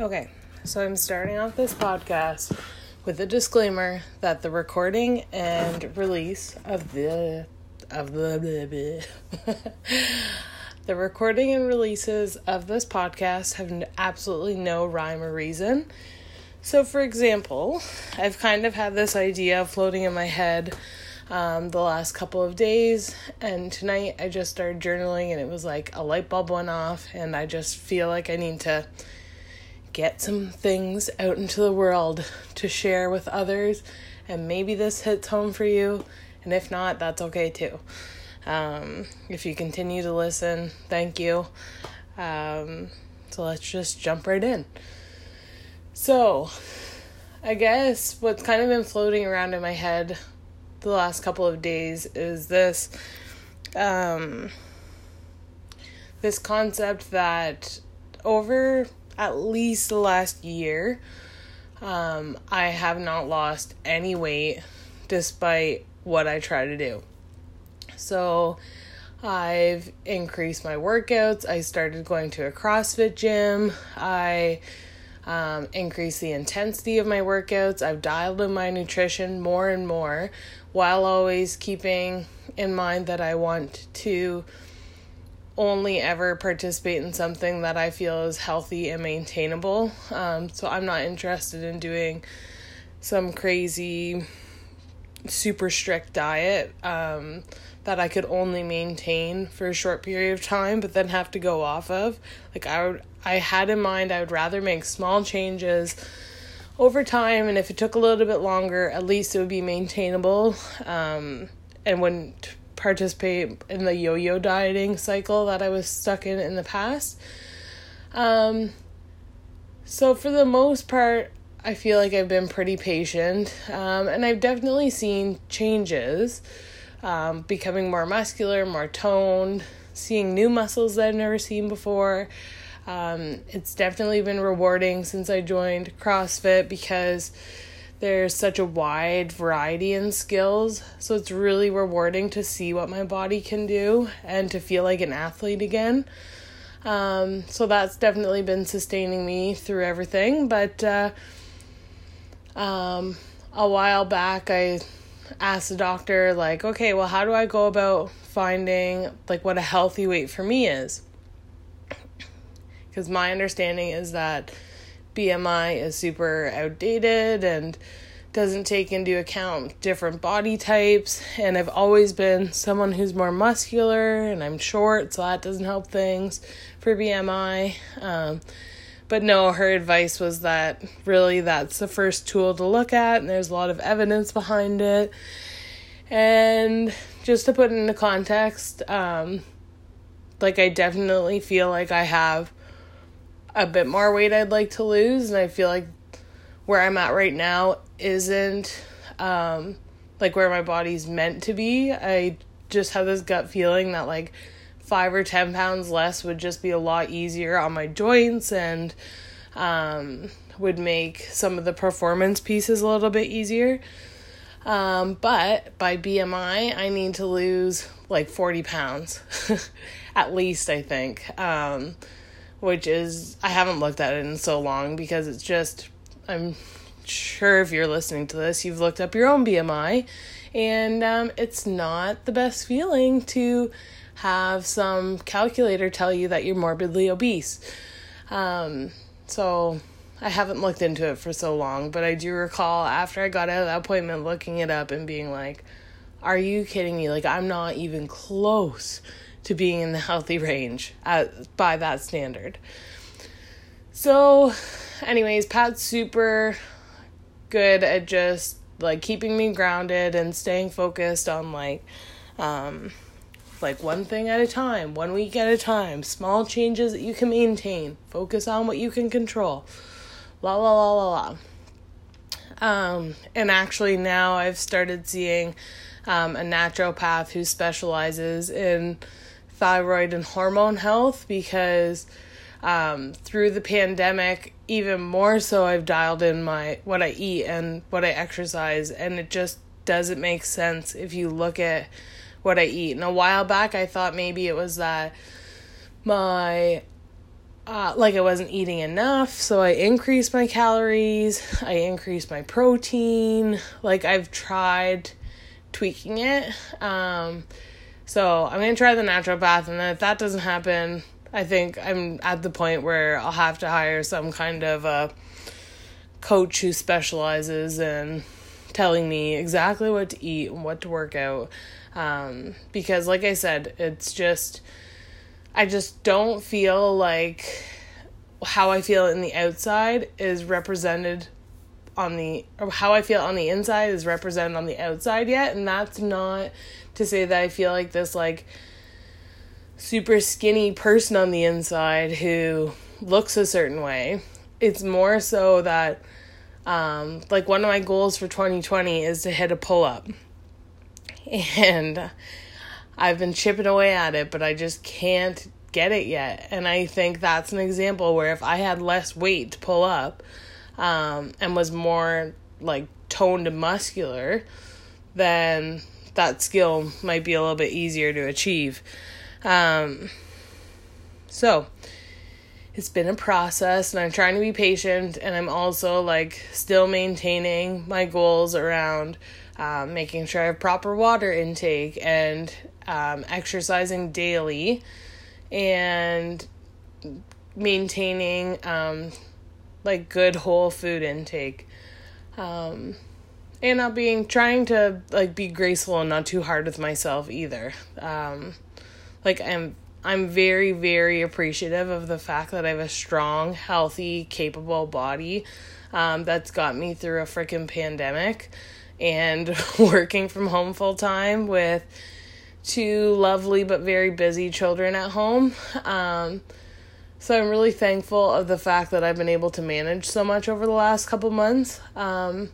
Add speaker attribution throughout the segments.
Speaker 1: Okay, so I'm starting off this podcast with a disclaimer that the recording and release of the of the the recording and releases of this podcast have absolutely no rhyme or reason. So, for example, I've kind of had this idea floating in my head um, the last couple of days, and tonight I just started journaling, and it was like a light bulb went off, and I just feel like I need to get some things out into the world to share with others. And maybe this hits home for you. And if not, that's okay too. Um, if you continue to listen, thank you. Um, so let's just jump right in. So, I guess what's kind of been floating around in my head the last couple of days is this um, this concept that over at least the last year, um, I have not lost any weight despite what I try to do. So I've increased my workouts. I started going to a CrossFit gym. I um, increased the intensity of my workouts. I've dialed in my nutrition more and more while always keeping in mind that I want to only ever participate in something that I feel is healthy and maintainable. Um, so I'm not interested in doing some crazy, super strict diet um, that I could only maintain for a short period of time, but then have to go off of. Like I would, I had in mind I would rather make small changes over time, and if it took a little bit longer, at least it would be maintainable um, and wouldn't participate in the yo-yo dieting cycle that I was stuck in in the past. Um, so for the most part, I feel like I've been pretty patient, um, and I've definitely seen changes, um, becoming more muscular, more toned, seeing new muscles that I've never seen before. Um, it's definitely been rewarding since I joined CrossFit because there's such a wide variety in skills. So it's really rewarding to see what my body can do and to feel like an athlete again. Um, so that's definitely been sustaining me through everything. But uh, um, a while back, I asked the doctor, like, okay, well, how do I go about finding like what a healthy weight for me is? Because my understanding is that BMI is super outdated and doesn't take into account different body types. And I've always been someone who's more muscular and I'm short, so that doesn't help things for BMI. Um, but no, her advice was that really that's the first tool to look at, and there's a lot of evidence behind it. And just to put it into context, um, like I definitely feel like I have a bit more weight I'd like to lose, and I feel like where I'm at right now isn't um, like where my body's meant to be. I just have this gut feeling that like five or ten pounds less would just be a lot easier on my joints and um, would make some of the performance pieces a little bit easier. Um, but by BMI, I need to lose like 40 pounds at least, I think. Um, which is I haven't looked at it in so long because it's just I'm sure if you're listening to this, you've looked up your own BMI, and um, it's not the best feeling to have some calculator tell you that you're morbidly obese. Um, so I haven't looked into it for so long, but I do recall after I got out of that appointment looking it up and being like, are you kidding me? Like, I'm not even close to being in the healthy range at, by that standard. So, anyways, Pat's super good at just like keeping me grounded and staying focused on like um like one thing at a time, one week at a time, small changes that you can maintain, focus on what you can control. La la la la la. Um, and actually now I've started seeing um, a naturopath who specializes in thyroid and hormone health because um, through the pandemic, even more so, I've dialed in my what I eat and what I exercise, and it just doesn't make sense if you look at what I eat. And a while back, I thought maybe it was that my uh, like I wasn't eating enough, so I increased my calories, I increased my protein. Like I've tried tweaking it. Um, so I'm gonna try the naturopath, and then if that doesn't happen, I think I'm at the point where I'll have to hire some kind of a coach who specializes in telling me exactly what to eat and what to work out. Um, because, like I said, it's just I just don't feel like how I feel in the outside is represented on the or how I feel on the inside is represented on the outside yet and that's not to say that I feel like this like super skinny person on the inside who looks a certain way. It's more so that um like one of my goals for 2020 is to hit a pull up. And I've been chipping away at it, but I just can't get it yet. And I think that's an example where if I had less weight to pull up um, and was more like toned and muscular, then that skill might be a little bit easier to achieve. Um, so it's been a process and I'm trying to be patient and I'm also like still maintaining my goals around um, making sure I have proper water intake and um, exercising daily and maintaining um, like good whole food intake um, and not being trying to like be graceful and not too hard with myself either um, like i'm i'm very very appreciative of the fact that i have a strong healthy capable body um, that's got me through a freaking pandemic and working from home full time with two lovely but very busy children at home. Um, so I'm really thankful of the fact that I've been able to manage so much over the last couple months. Um,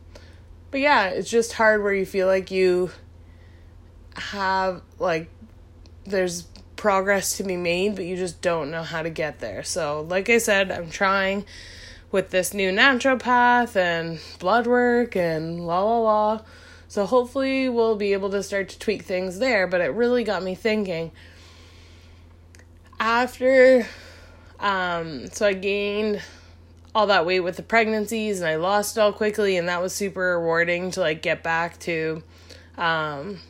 Speaker 1: but yeah, it's just hard where you feel like you have like there's progress to be made, but you just don't know how to get there. So, like I said, I'm trying with this new naturopath and blood work and la la la. So hopefully we'll be able to start to tweak things there, but it really got me thinking. After um so I gained all that weight with the pregnancies and I lost it all quickly and that was super rewarding to like get back to um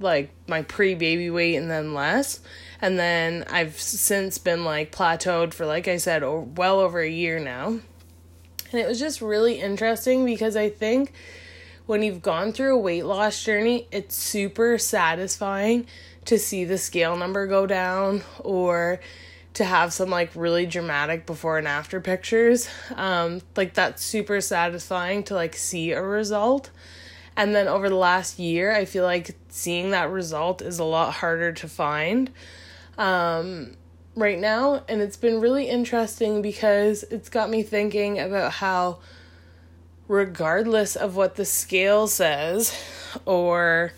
Speaker 1: like my pre-baby weight and then less and then I've since been like plateaued for like I said well over a year now. And it was just really interesting because I think when you've gone through a weight loss journey, it's super satisfying to see the scale number go down or to have some like really dramatic before and after pictures. Um, like that's super satisfying to like see a result. And then over the last year, I feel like seeing that result is a lot harder to find um, right now. And it's been really interesting because it's got me thinking about how regardless of what the scale says or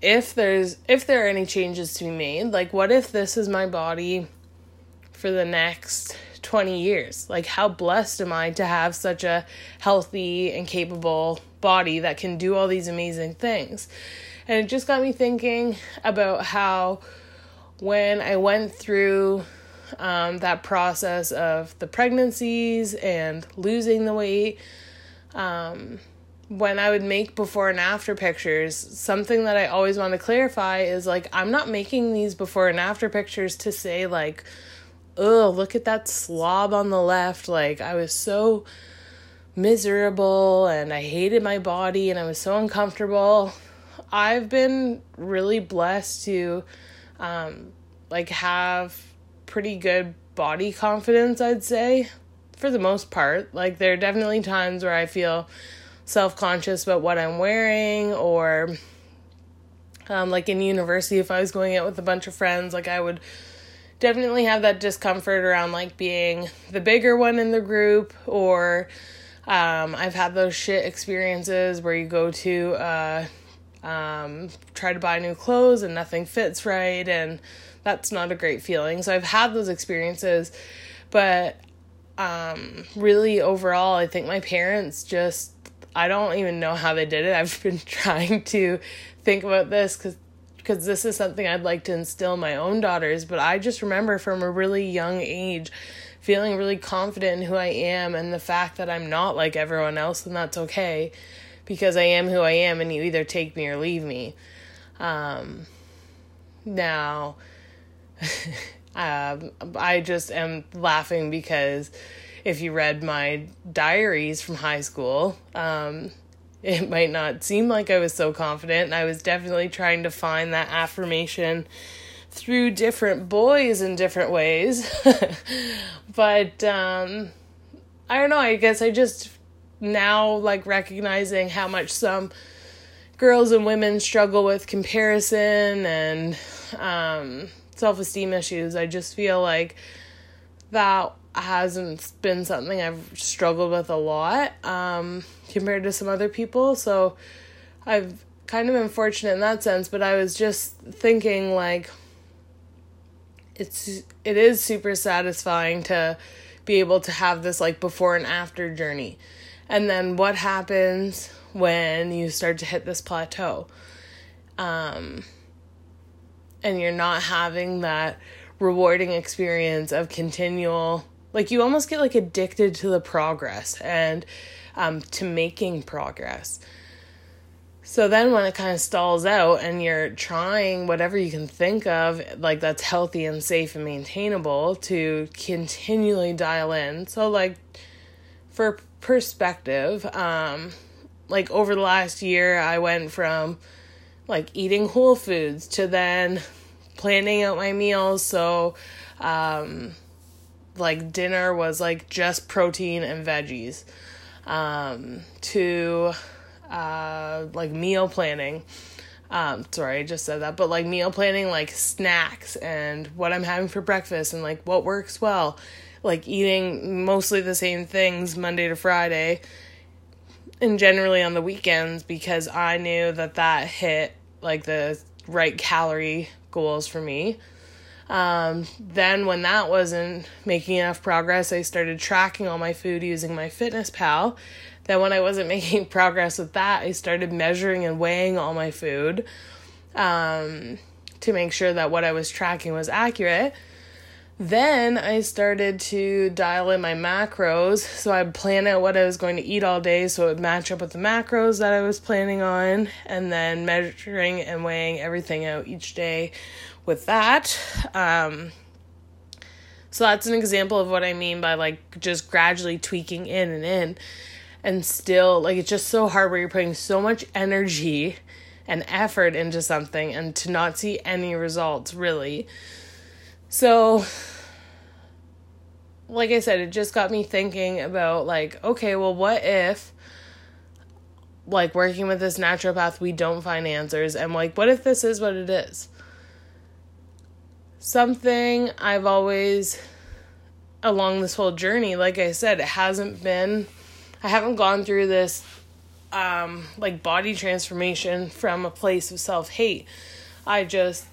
Speaker 1: if there's if there are any changes to be made like what if this is my body for the next 20 years. Like how blessed am i to have such a healthy and capable body that can do all these amazing things? And it just got me thinking about how when i went through um, that process of the pregnancies and losing the weight um, when I would make before and after pictures, something that I always want to clarify is like, I'm not making these before and after pictures to say, like, oh, look at that slob on the left. Like, I was so miserable and I hated my body and I was so uncomfortable. I've been really blessed to, um, like, have pretty good body confidence, I'd say for the most part. Like there are definitely times where I feel self-conscious about what I'm wearing or um, like in university if I was going out with a bunch of friends, like I would definitely have that discomfort around like being the bigger one in the group or um, I've had those shit experiences where you go to uh, um, try to buy new clothes and nothing fits right and that's not a great feeling. So I've had those experiences, but um, really overall, I think my parents just, I don't even know how they did it. I've been trying to think about this because because this is something I'd like to instill in my own daughters, but I just remember from a really young age feeling really confident in who I am and the fact that I'm not like everyone else and that's okay because I am who I am and you either take me or leave me. Um, now, um, I just am laughing because if you read my diaries from high school, um, it might not seem like I was so confident. And I was definitely trying to find that affirmation through different boys in different ways. but um, I don't know, I guess I just now like recognizing how much some girls and women struggle with comparison and um, self esteem issues. I just feel like that hasn't been something I've struggled with a lot um, compared to some other people. So I've kind of been fortunate in that sense, but I was just thinking like it's it is super satisfying to be able to have this like before and after journey. And then what happens when you start to hit this plateau? Um and you're not having that rewarding experience of continual like you almost get like addicted to the progress and um, to making progress. So then when it kind of stalls out and you're trying whatever you can think of like that's healthy and safe and maintainable to continually dial in. So like for perspective um like over the last year I went from like eating whole foods to then planning out my meals. So um like dinner was like just protein and veggies. Um to uh like meal planning. Um sorry i just said that. But like meal planning like snacks and what i'm having for breakfast and like what works well. Like eating mostly the same things monday to friday and generally on the weekends because i knew that that hit like the right calorie goals for me. Um, then, when that wasn't making enough progress, I started tracking all my food using MyFitnessPal. Then, when I wasn't making progress with that, I started measuring and weighing all my food um, to make sure that what I was tracking was accurate. Then I started to dial in my macros. So I'd plan out what I was going to eat all day so it would match up with the macros that I was planning on, and then measuring and weighing everything out each day with that. Um, so that's an example of what I mean by like just gradually tweaking in and in. And still, like, it's just so hard where you're putting so much energy and effort into something and to not see any results, really. So, like I said, it just got me thinking about, like, okay, well, what if, like, working with this naturopath, we don't find answers? And, like, what if this is what it is? Something I've always, along this whole journey, like I said, it hasn't been, I haven't gone through this, um, like, body transformation from a place of self hate. I just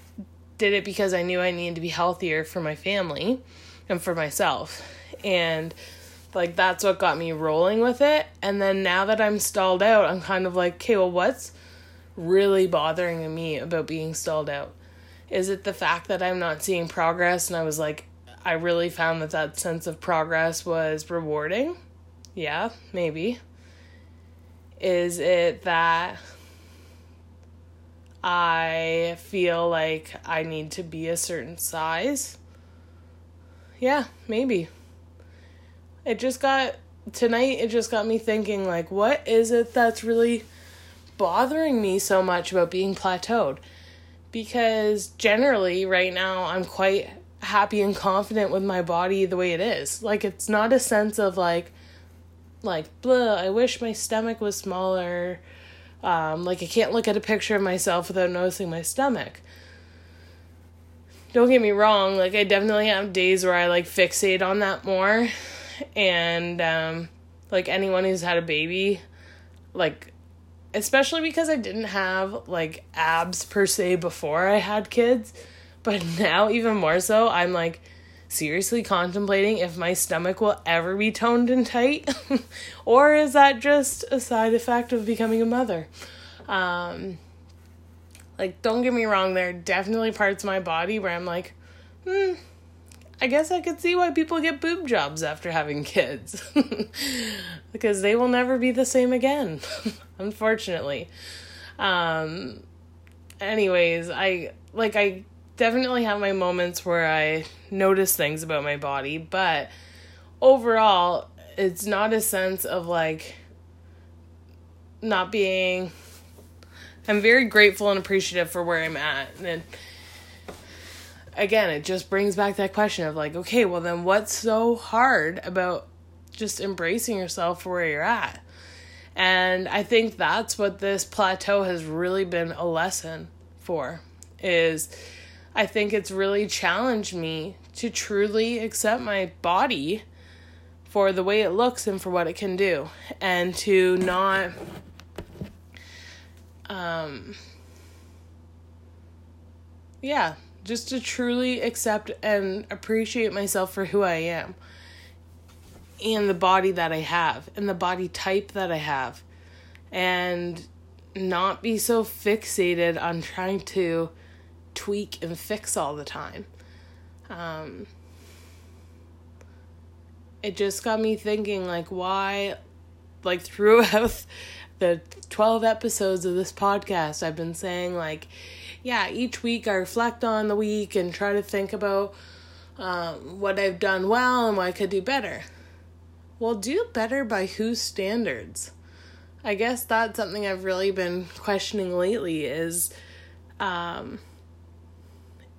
Speaker 1: did it because I knew I needed to be healthier for my family and for myself. And like that's what got me rolling with it. And then now that I'm stalled out, I'm kind of like, okay, well, what's really bothering me about being stalled out? Is it the fact that I'm not seeing progress? And I was like, I really found that that sense of progress was rewarding. Yeah, maybe. Is it that I feel like I need to be a certain size. Yeah, maybe. It just got tonight it just got me thinking like what is it that's really bothering me so much about being plateaued? Because generally right now I'm quite happy and confident with my body the way it is. Like it's not a sense of like like blah, I wish my stomach was smaller um, like I can't look at a picture of myself without noticing my stomach. Don't get me wrong, like I definitely have days where I like fixate on that more. And um, like anyone who's had a baby, like especially because I didn't have like abs per se before I had kids, but now even more so, I'm like seriously contemplating if my stomach will ever be toned and tight, or is that just a side effect of becoming a mother? Um, like, don't get me wrong, there are definitely parts of my body where I'm like, hmm, I guess I could see why people get boob jobs after having kids. because they will never be the same again, unfortunately. Um anyways, I like I definitely have my moments where I notice things about my body, but overall, it's not a sense of like not being I'm very grateful and appreciative for where I'm at. And again, it just brings back that question of like, okay, well then what's so hard about just embracing yourself for where you're at? And I think that's what this plateau has really been a lesson for is I think it's really challenged me to truly accept my body for the way it looks and for what it can do and to not um yeah just to truly accept and appreciate myself for who I am and the body that I have and the body type that I have and not be so fixated on trying to tweak and fix all the time. Um, it just got me thinking like why like throughout the 12 episodes of this podcast I've been saying like yeah, each week I reflect on the week and try to think about um, what I've done well and what I could do better. Well, do better by whose standards? I guess that's something I've really been questioning lately is um,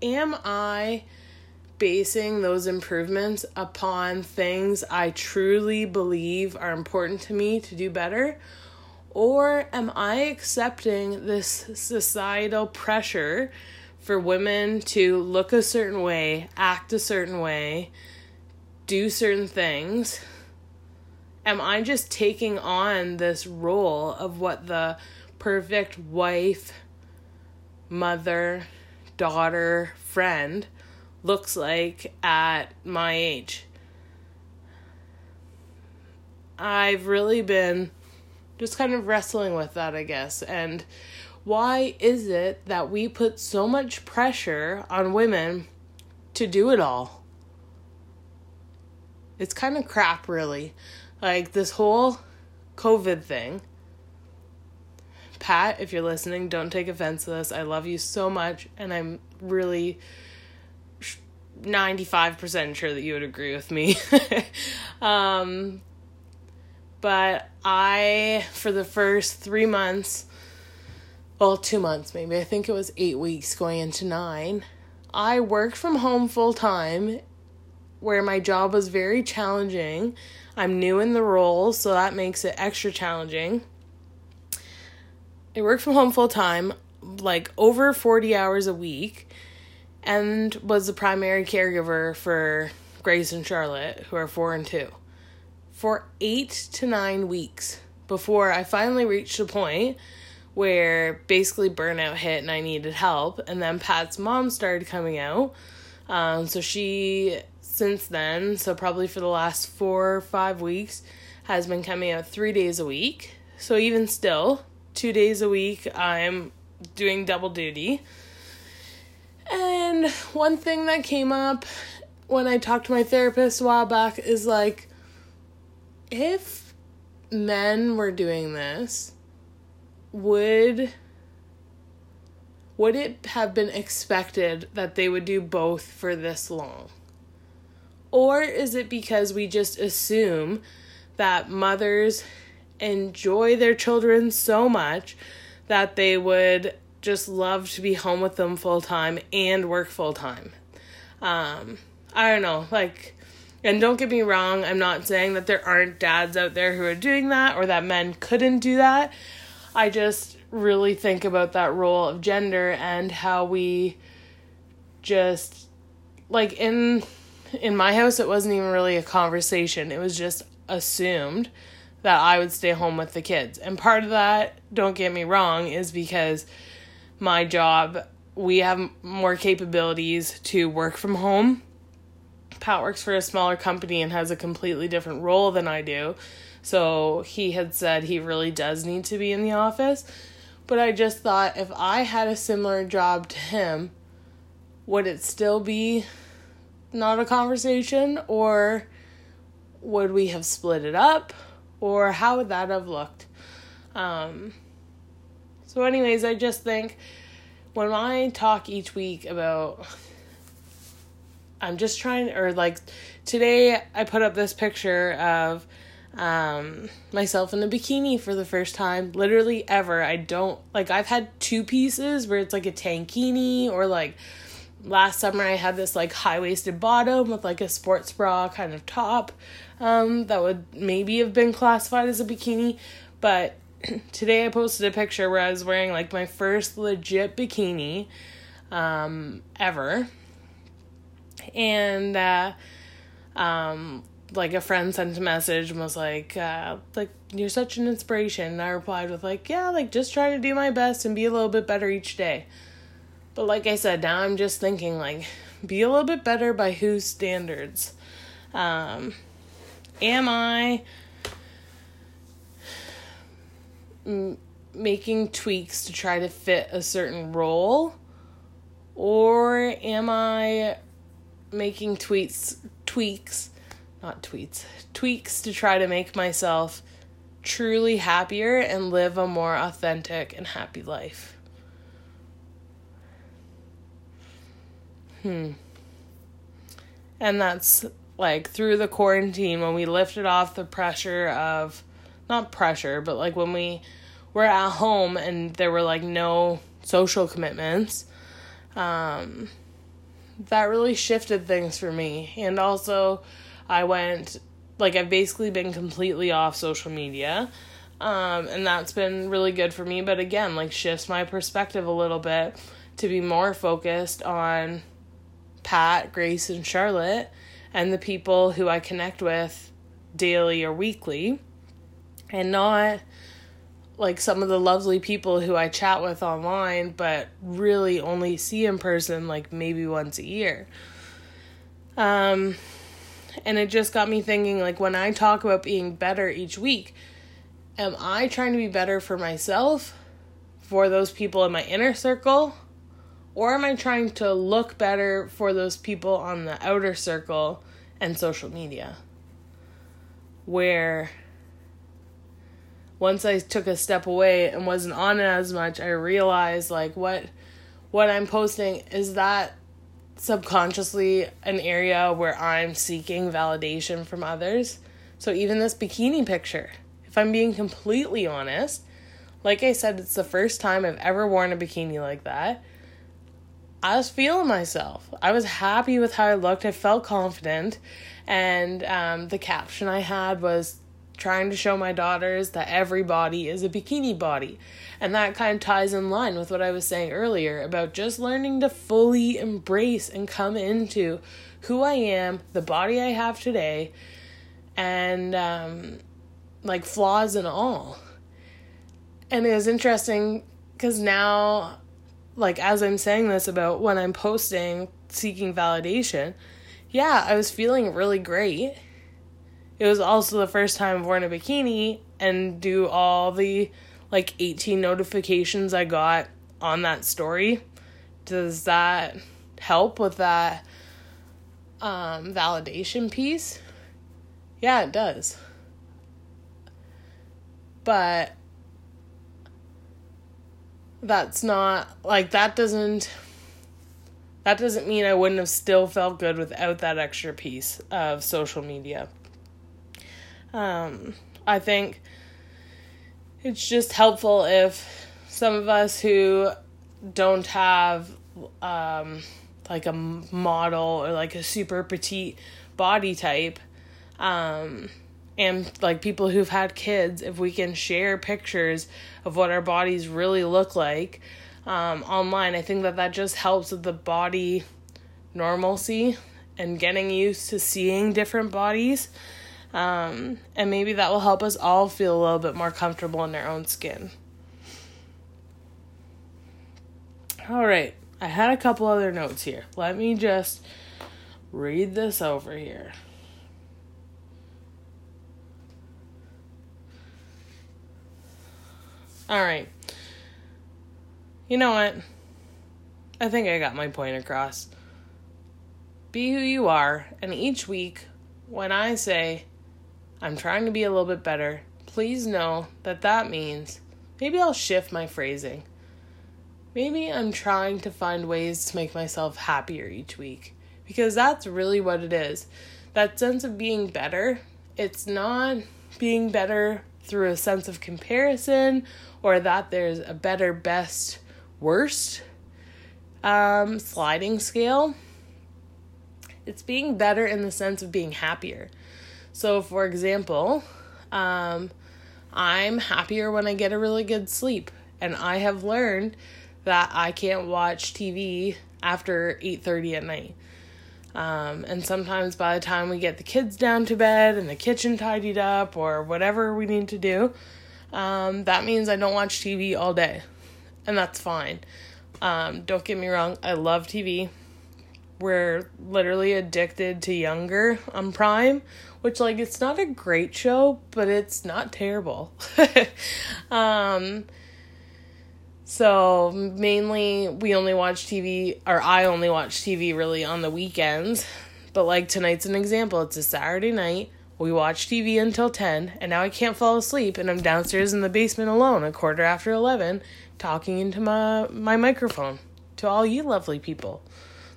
Speaker 1: am I basing those improvements upon things I truly believe are important to me to do better? Or am I accepting this societal pressure for women to look a certain way, act a certain way, do certain things? Am I just taking on this role of what the perfect wife, mother, daughter, friend looks like at my age? I've really been just kind of wrestling with that, I guess. And why is it that we put so much pressure on women to do it all? It's kind of crap, really. Like this whole COVID thing. Pat, if you're listening, don't take offense to this. I love you so much, and I'm really 95% sure that you would agree with me. um, but I, for the first three months, well, two months maybe, I think it was eight weeks going into nine, I worked from home full time where my job was very challenging. I'm new in the role, so that makes it extra challenging. I worked from home full time, like over 40 hours a week, and was the primary caregiver for Grace and Charlotte, who are four and two for eight to nine weeks before I finally reached a point where basically burnout hit and I needed help. And then Pat's mom started coming out. Um, so she, since then, so probably for the last four or five weeks, has been coming out three days a week. So even still, two days a week, I'm doing double duty. And one thing that came up when I talked to my therapist a while back is like, if men were doing this, would would it have been expected that they would do both for this long? Or is it because we just assume that mothers enjoy their children so much that they would just love to be home with them full time and work full time? Um, I don't know. Like, and don't get me wrong, I'm not saying that there aren't dads out there who are doing that or that men couldn't do that. I just really think about that role of gender and how we just like in in my house it wasn't even really a conversation. It was just assumed that I would stay home with the kids. And part of that, don't get me wrong, is because my job we have more capabilities to work from home Pat works for a smaller company and has a completely different role than I do. So he had said he really does need to be in the office. But I just thought if I had a similar job to him, would it still be not a conversation or would we have split it up or how would that have looked? Um, so, anyways, I just think when I talk each week about, I'm just trying, or like today I put up this picture of um myself in a bikini for the first time literally ever. I don't like i've had two pieces where it's like a tankini or like last summer i had this like high-waisted bottom with like a sports bra kind of top um that would maybe have been classified as a bikini but today i posted a picture where i was wearing like my first legit bikini um ever and uh um like a friend sent a message and was like uh like you're such an inspiration. And i replied with like yeah like just trying to do my best and be a little bit better each day. But like i said now i'm just thinking like be a little bit better by whose standards? Um am i m- making tweaks to try to fit a certain role? Or am i making tweets tweaks not tweets, tweaks to try to make myself truly happier and live a more authentic and happy life. Hmm. And that's like through the quarantine when we lifted off the pressure of not pressure, but like when we were at home and there were like no social commitments. Um that really shifted things for me and also I went like I've basically been completely off social media. Um, and that's been really good for me, but again, like shifts my perspective a little bit to be more focused on Pat, Grace, and Charlotte and the people who I connect with daily or weekly and not like some of the lovely people who I chat with online but really only see in person like maybe once a year. Um and it just got me thinking like when I talk about being better each week, am I trying to be better for myself, for those people in my inner circle, or am I trying to look better for those people on the outer circle and social media? Where once I took a step away and wasn't on it as much, I realized like what what I'm posting is that subconsciously an area where I'm seeking validation from others. So even this bikini picture, if I'm being completely honest, like I said, it's the first time I've ever worn a bikini like that. I was feeling myself. I was happy with how I looked. I felt confident. And um, the caption I had was trying to show my daughters that every body is a bikini body. And that kind of ties in line with what I was saying earlier about just learning to fully embrace and come into who I am, the body I have today, and um, like flaws and all. And it was interesting because now, like, as I'm saying this about when I'm posting seeking validation, yeah, I was feeling really great it was also the first time I've a bikini and do all the like 18 notifications I got on that story. Does that help with that um, validation piece? Yeah, it does. But that's not like that doesn't that doesn't mean I wouldn't have still felt good without that extra piece of social media. Um, I think it's just helpful if some of us who don't have um, like a model or like a super petite body type um, and like people who've had kids if we can share pictures of what our bodies really look like um, online i think that that just helps with the body normalcy and getting used to seeing different bodies um, and maybe that will help us all feel a little bit more comfortable in our own skin. All right, I had a couple other notes here. Let me just read this over here. All right. You know what? I think I got my point across. be who you are. And each week, when I say I'm trying to be a little bit better, please know that that means maybe I'll shift my phrasing. Maybe I'm trying to find ways to make myself happier each week because that's really what it is. That sense of being better, it's not being better through a sense of comparison or that there's a better, best, worst um, sliding scale. It's being better in the sense of being happier. So, for example, um, I'm happier when I get a really good sleep, and I have learned that I can't watch TV after 8:30 at night. Um, and sometimes by the time we get the kids down to bed and the kitchen tidied up or whatever we need to do, um, that means I don't watch TV all day. And that's fine. Um, don't get me wrong, I love TV. We're literally addicted to Younger on Prime, which, like, it's not a great show, but it's not terrible. um, so mainly we only watch TV, or I only watch TV really on the weekends. But like tonight's an example. It's a Saturday night. We watch TV until 10, and now I can't fall asleep, and I'm downstairs in the basement alone, a quarter after 11, talking into my, my microphone to all you lovely people.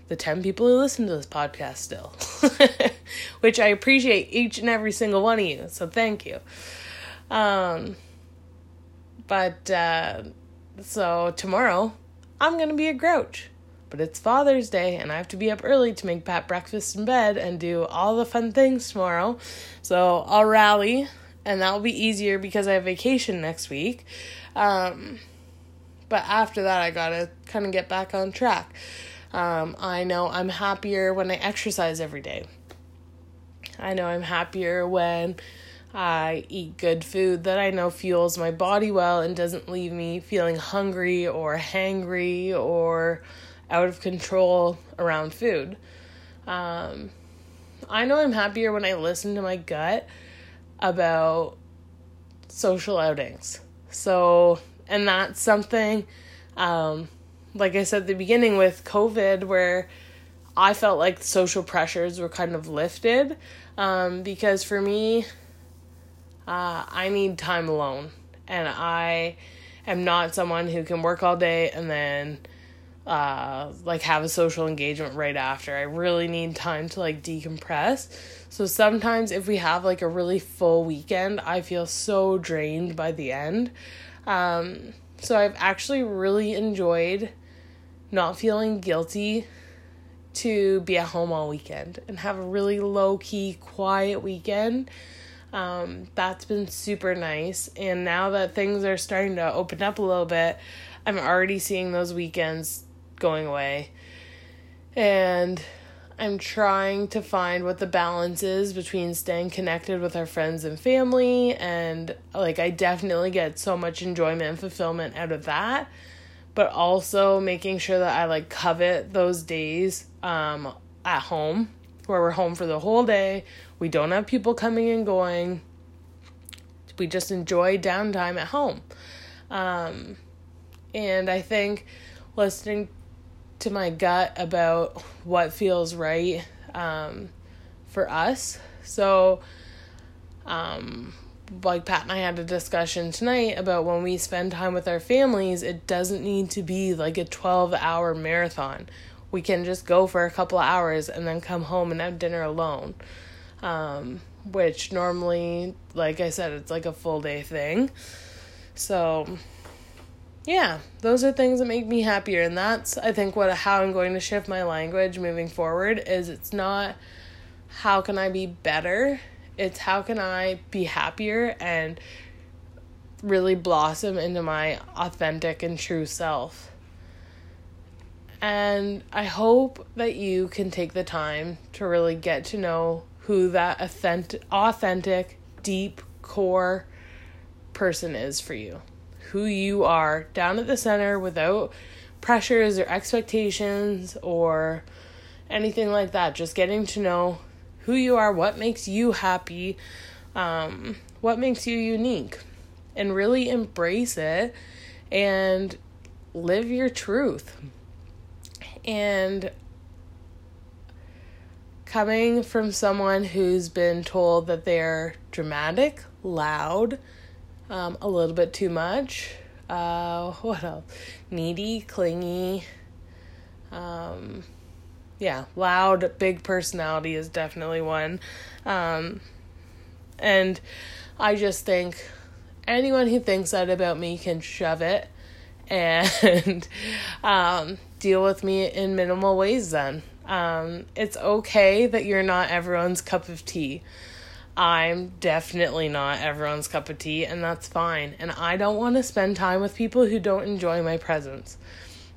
Speaker 1: The 10 people who listen to this podcast still, which I appreciate each and every single one of you, so thank you. Um, but, uh, so tomorrow, I'm gonna be a grouch. But it's Father's Day, and I have to be up early to make Pat breakfast in bed and do all the fun things tomorrow. So I'll rally, and that'll be easier because I have vacation next week. Um, but after that, I gotta kind of get back on track. Um, I know I'm happier when I exercise every day. I know I'm happier when I eat good food that I know fuels my body well and doesn't leave me feeling hungry or hangry or out of control around food. Um, I know I'm happier when I listen to my gut about social outings. So, and that's something, um, like I said at the beginning with COVID, where I felt like social pressures were kind of lifted. Um, because for me, uh, I need time alone. And I am not someone who can work all day and then uh, like have a social engagement right after. I really need time to like decompress. So sometimes if we have like a really full weekend, I feel so drained by the end. Um, so I've actually really enjoyed not feeling guilty to be at home all weekend and have a really low key, quiet weekend um, that's been super nice. And now that things are starting to open up a little bit, I'm already seeing those weekends going away. And I'm trying to find what the balance is between staying connected with our friends and family. And like, I definitely get so much enjoyment and fulfillment out of that. But also making sure that I like covet those days um, at home where we're home for the whole day. We don't have people coming and going. We just enjoy downtime at home. Um, and I think listening to my gut about what feels right um, for us. So, um, like Pat and I had a discussion tonight about when we spend time with our families, it doesn't need to be like a 12 hour marathon we can just go for a couple hours and then come home and have dinner alone. Um, which normally, like I said, it's like a full day thing. So, yeah, those are things that make me happier, and that's I think what how I'm going to shift my language moving forward is it's not how can I be better, it's how can I be happier and really blossom into my authentic and true self. And I hope that you can take the time to really get to know who that authentic, authentic, deep core person is for you. Who you are down at the center without pressures or expectations or anything like that. Just getting to know who you are, what makes you happy, um, what makes you unique, and really embrace it and live your truth. And coming from someone who's been told that they're dramatic, loud, um, a little bit too much. Uh, what else? Needy, clingy. Um, yeah, loud, big personality is definitely one. Um, and I just think anyone who thinks that about me can shove it and um, deal with me in minimal ways then. Um, it's okay that you're not everyone's cup of tea. I'm definitely not everyone's cup of tea, and that's fine. And I don't want to spend time with people who don't enjoy my presence.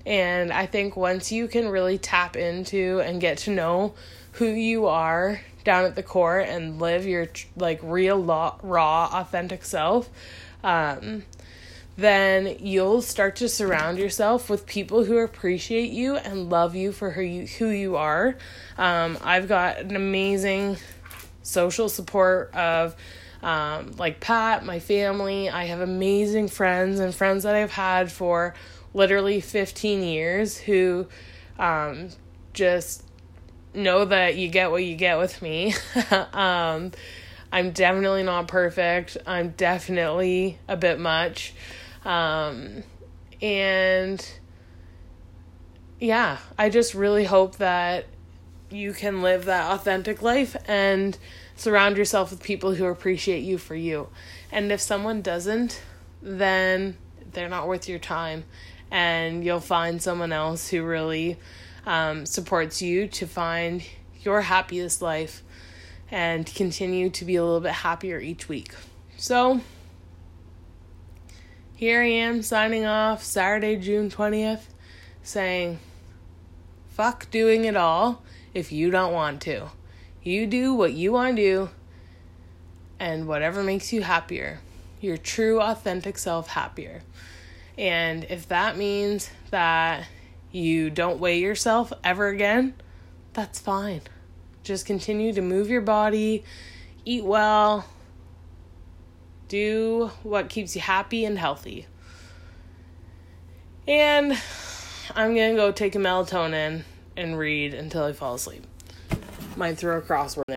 Speaker 1: And I think once you can really tap into and get to know who you are down at the core and live your like real raw authentic self, um, then you'll start to surround yourself with people who appreciate you and love you for who you, who you are. Um, I've got an amazing social support of um, like Pat, my family. I have amazing friends and friends that I've had for literally 15 years who um, just know that you get what you get with me. um, I'm definitely not perfect. I'm definitely a bit much. Um, and yeah, I just really hope that you can live that authentic life and surround yourself with people who appreciate you for you. And if someone doesn't, then they're not worth your time. And you'll find someone else who really um, supports you to find your happiest life and continue to be a little bit happier each week. So, here I am signing off Saturday, June 20th, saying, fuck doing it all if you don't want to. You do what you want to do and whatever makes you happier, your true, authentic self happier. And if that means that you don't weigh yourself ever again, that's fine. Just continue to move your body, eat well, do what keeps you happy and healthy. And I'm going to go take a melatonin and read until I fall asleep. Might throw a crossword